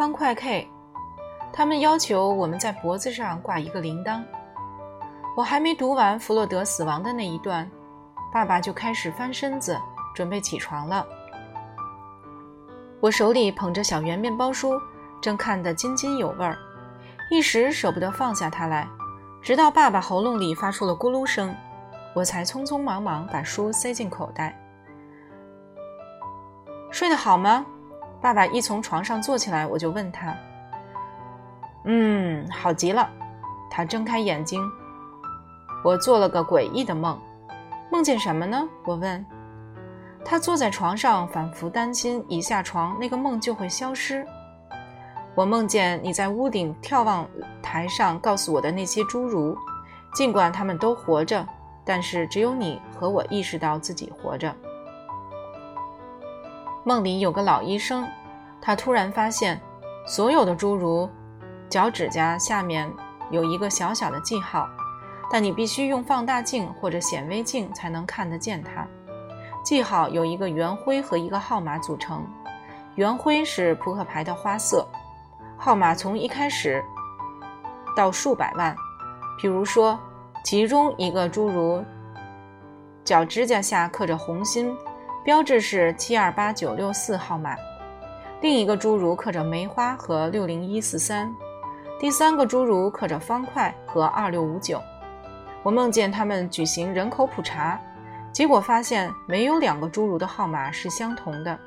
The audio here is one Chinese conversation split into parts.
方块 K，他们要求我们在脖子上挂一个铃铛。我还没读完弗洛德死亡的那一段，爸爸就开始翻身子，准备起床了。我手里捧着小圆面包书，正看得津津有味儿，一时舍不得放下它来，直到爸爸喉咙里发出了咕噜声，我才匆匆忙忙把书塞进口袋。睡得好吗？爸爸一从床上坐起来，我就问他：“嗯，好极了。”他睁开眼睛。我做了个诡异的梦，梦见什么呢？我问。他坐在床上，反复担心一下床那个梦就会消失。我梦见你在屋顶眺望台上告诉我的那些侏儒，尽管他们都活着，但是只有你和我意识到自己活着。梦里有个老医生，他突然发现，所有的侏儒脚趾甲下面有一个小小的记号，但你必须用放大镜或者显微镜才能看得见它。记号由一个圆徽和一个号码组成，圆徽是扑克牌的花色，号码从一开始到数百万。比如说，其中一个侏儒脚指甲下刻着红心，标志是七二八九六四号码；另一个侏儒刻着梅花和六零一四三；第三个侏儒刻着方块和二六五九。我梦见他们举行人口普查。结果发现没有两个侏儒的号码是相同的，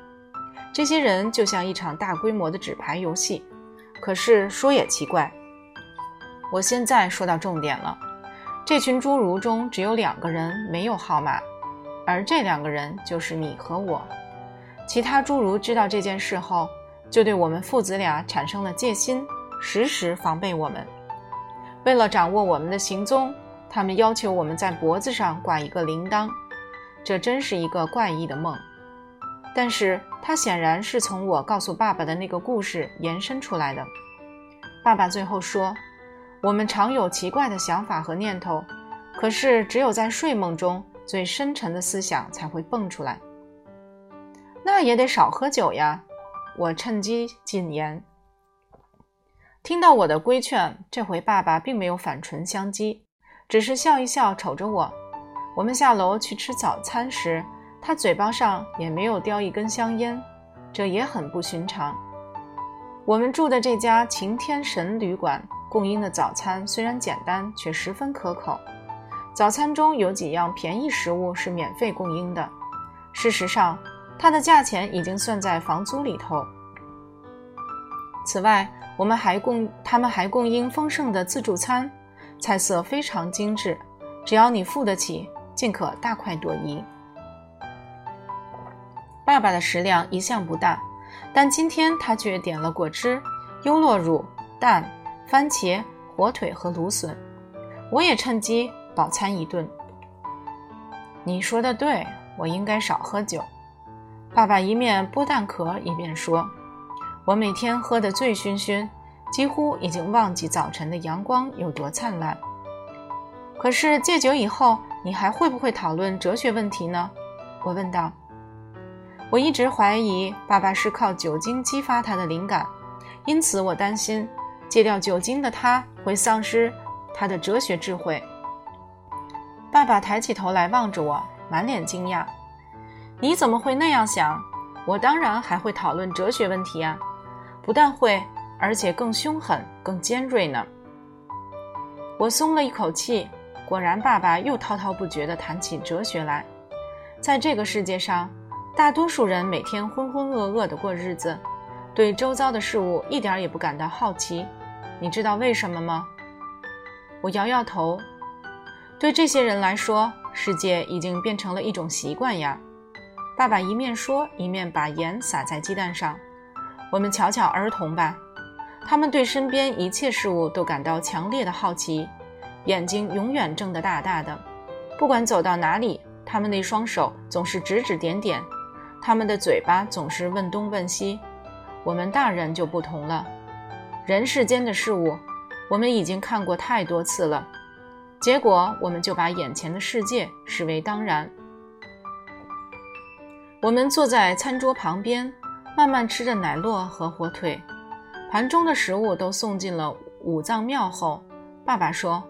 这些人就像一场大规模的纸牌游戏。可是说也奇怪，我现在说到重点了，这群侏儒中只有两个人没有号码，而这两个人就是你和我。其他侏儒知道这件事后，就对我们父子俩产生了戒心，时时防备我们。为了掌握我们的行踪，他们要求我们在脖子上挂一个铃铛。这真是一个怪异的梦，但是它显然是从我告诉爸爸的那个故事延伸出来的。爸爸最后说：“我们常有奇怪的想法和念头，可是只有在睡梦中，最深沉的思想才会蹦出来。”那也得少喝酒呀！我趁机进言。听到我的规劝，这回爸爸并没有反唇相讥，只是笑一笑，瞅着我。我们下楼去吃早餐时，他嘴巴上也没有叼一根香烟，这也很不寻常。我们住的这家晴天神旅馆供应的早餐虽然简单，却十分可口。早餐中有几样便宜食物是免费供应的，事实上，它的价钱已经算在房租里头。此外，我们还供他们还供应丰盛的自助餐，菜色非常精致，只要你付得起。尽可大快朵颐。爸爸的食量一向不大，但今天他却点了果汁、优酪乳、蛋、番茄、火腿和芦笋。我也趁机饱餐一顿。你说的对，我应该少喝酒。爸爸一面剥蛋壳一边说：“我每天喝得醉醺醺，几乎已经忘记早晨的阳光有多灿烂。可是戒酒以后。”你还会不会讨论哲学问题呢？我问道。我一直怀疑爸爸是靠酒精激发他的灵感，因此我担心戒掉酒精的他会丧失他的哲学智慧。爸爸抬起头来望着我，满脸惊讶：“你怎么会那样想？我当然还会讨论哲学问题啊！不但会，而且更凶狠、更尖锐呢。”我松了一口气。果然，爸爸又滔滔不绝地谈起哲学来。在这个世界上，大多数人每天浑浑噩噩地过日子，对周遭的事物一点也不感到好奇。你知道为什么吗？我摇摇头。对这些人来说，世界已经变成了一种习惯呀。爸爸一面说，一面把盐撒在鸡蛋上。我们瞧瞧儿童吧，他们对身边一切事物都感到强烈的好奇。眼睛永远睁得大大的，不管走到哪里，他们那双手总是指指点点，他们的嘴巴总是问东问西。我们大人就不同了，人世间的事物，我们已经看过太多次了，结果我们就把眼前的世界视为当然。我们坐在餐桌旁边，慢慢吃着奶酪和火腿，盘中的食物都送进了五脏庙后，爸爸说：“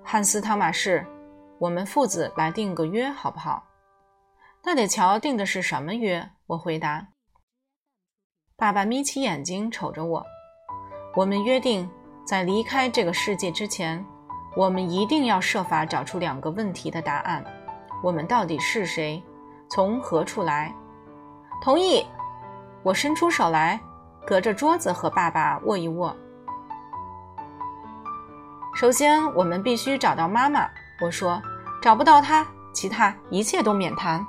汉斯·汤马士，我们父子来定个约，好不好？”“那得瞧定的是什么约。”我回答。爸爸眯起眼睛瞅着我。我们约定，在离开这个世界之前，我们一定要设法找出两个问题的答案：我们到底是谁，从何处来？同意。我伸出手来，隔着桌子和爸爸握一握。首先，我们必须找到妈妈。我说，找不到她，其他一切都免谈。